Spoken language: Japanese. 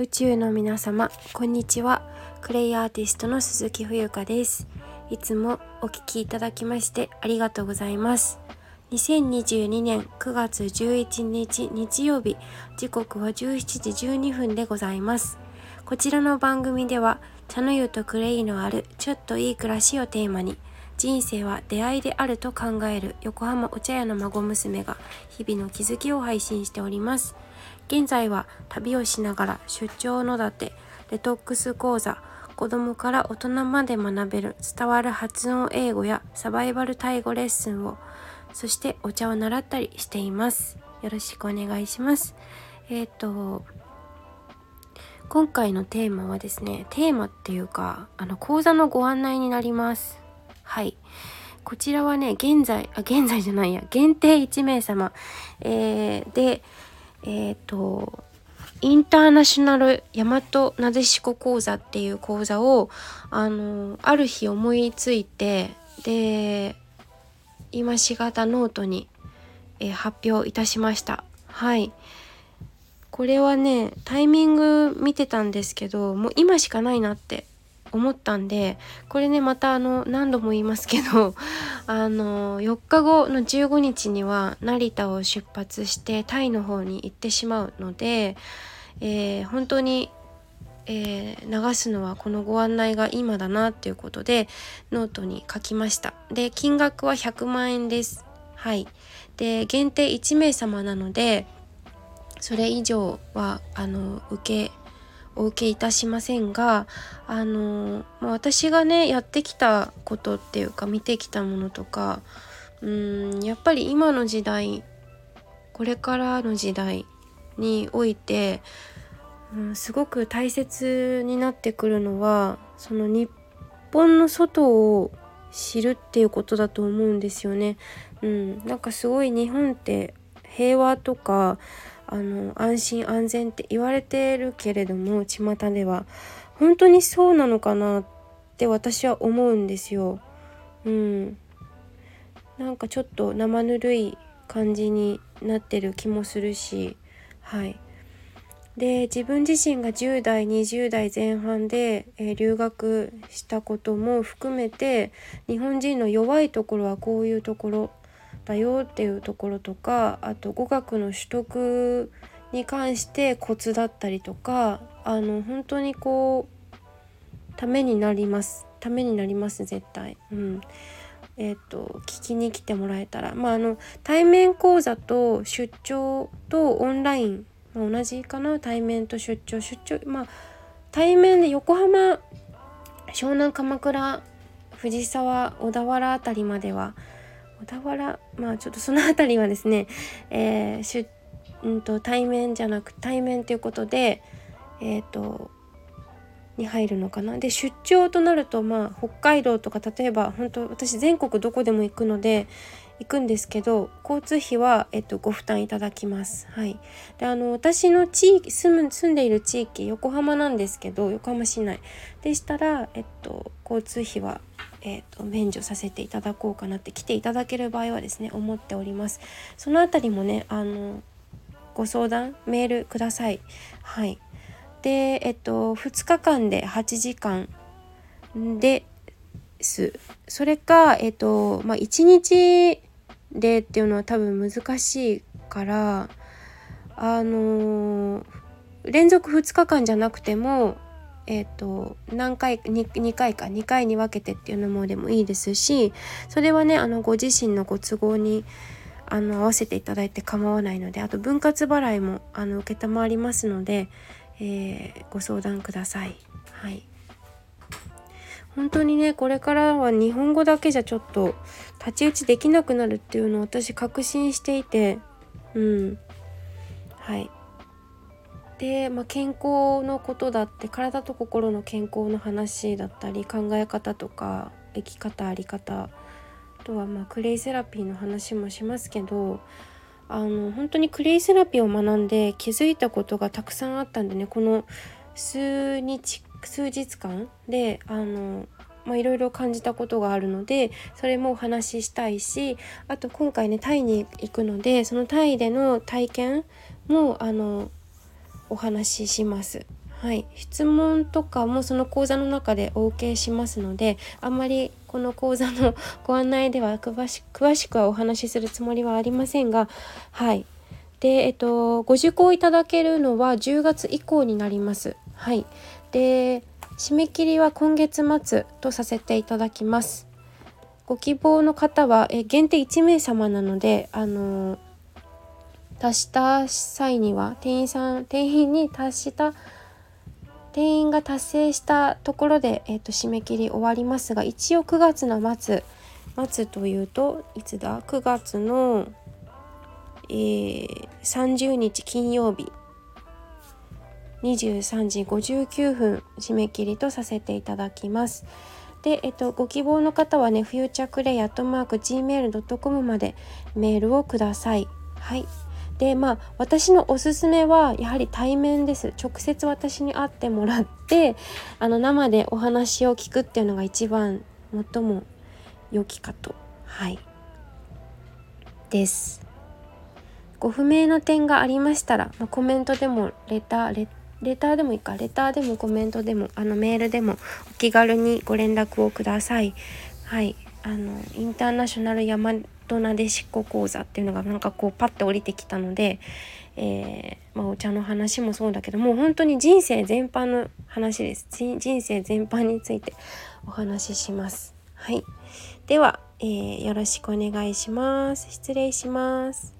宇宙の皆様こんにちは。クレイアーティストの鈴木冬香です。いつもお聞きいただきましてありがとうございます。2022年9月11日日曜日時刻は17時12分でございます。こちらの番組では茶の湯とクレイのあるちょっといい暮らしをテーマに人生は出会いであると考える横浜お茶屋の孫娘が日々の気づきを配信しております。現在は旅をしながら出張のだてデトックス講座子供から大人まで学べる伝わる発音英語やサバイバルタイ語レッスンをそしてお茶を習ったりしています。よろしくお願いします。えっ、と今回のテーマはですねテーマっていうかあの講座のご案内になります。はい。こちらはね現在あ現在じゃないや。限定1名様、えー、でえっ、ー、とインターナショナル大和なでしこ講座っていう講座をあのある日思いついてで今しがたノートに、えー、発表いたしました。はい。これはねタイミング見てたんですけどもう今しかないなって思ったんでこれねまたあの何度も言いますけど あの4日後の15日には成田を出発してタイの方に行ってしまうので、えー、本当に、えー、流すのはこのご案内が今だなっていうことでノートに書きました。で金額は100万円です。はい。で限定1名様なのでそれ以上はあの受けお受けいたしませんがあの、まあ、私がねやってきたことっていうか見てきたものとかうんやっぱり今の時代これからの時代において、うん、すごく大切になってくるのはその日本の外を知るっていうことだと思うんですよね。うん、なんかすごい日本って平和とかあの安心安全って言われてるけれども巷では本当にそうなのかなって私は思うんですよ。うん、なんかちょっと生ぬるい感じになってる気もするしはいで自分自身が10代20代前半で、えー、留学したことも含めて日本人の弱いところはこういうところだよっていうところとかあと語学の取得に関してコツだったりとかあの本当にこうためになります。ためになります絶対。うん。えーと、聞きに来てもらえたら、まあ、あの対面講座と出張とオンライン、まあ、同じかな？対面と出張。出張まあ対面で横浜湘南鎌倉藤沢小田原辺りまでは小田原まあちょっとその辺りはですね、えー、しゅうんと対面じゃなく対面ということでえっ、ー、とに入るのかな。で出張となるとまあ北海道とか例えば本当私全国どこでも行くので行くんですけど交通費は、えっと、ご負担いただきます。はい、であの私の地域住む住んでいる地域横浜なんですけど横浜市内。でしたら、えっと、交通費はえーと、免除させていただこうかなって来ていただける場合はですね思っております。そのあたりもねあのご相談メールください。はい。でえっと2日間で8時間です。それかえっとまあ1日でっていうのは多分難しいからあの連続2日間じゃなくてもえーと、何回 2, 2回か2回に分けてっていうのもでもいいですしそれはねあのご自身のご都合にあの合わせていただいて構わないのであと分割払いもあの承りますので、えー、ご相談ください。はい。本当にねこれからは日本語だけじゃちょっと太刀打ちできなくなるっていうのを私確信していてうん。はい。で、まあ、健康のことだって体と心の健康の話だったり考え方とか生き方あり方あとはまあクレイセラピーの話もしますけどあの本当にクレイセラピーを学んで気づいたことがたくさんあったんでねこの数日数日間であのまあ、いろいろ感じたことがあるのでそれもお話ししたいしあと今回ねタイに行くのでそのタイでの体験もあのお話しします。はい、質問とかもその講座の中でお受けしますのであんまりこの講座の ご案内では詳し詳しくはお話しするつもりはありませんがはい。でえっとご受講いただけるのは10月以降になります。はい。で締め切りは今月末とさせていただきます。ご希望の方はえ限定1名様なのであの達した際には店員さん店員に達した定員が達成したところで、えーと、締め切り終わりますが一応9月の末末というといつだ？9月の、えー、30日金曜日23時59分締め切りとさせていただきます。で、えっと、ご希望の方はね、フューチャークレイアットマーク gmail.com までメールをください。はい。でまあ私のおすすめはやはり対面です。直接私に会ってもらってあの生でお話を聞くっていうのが一番最も良きかと。はい。です。ご不明な点がありましたら、まあ、コメントでもレターレレターでもいいか。レターでもコメントでもあのメールでもお気軽にご連絡をください。はい。あのインターナショナル山となでしこ講座っていうのがなんかこうパッて降りてきたので、えー、まあ、お茶の話もそうだけどもう本当に人生全般の話です。人生全般についてお話しします。はい。では、えー、よろしくお願いします。失礼します。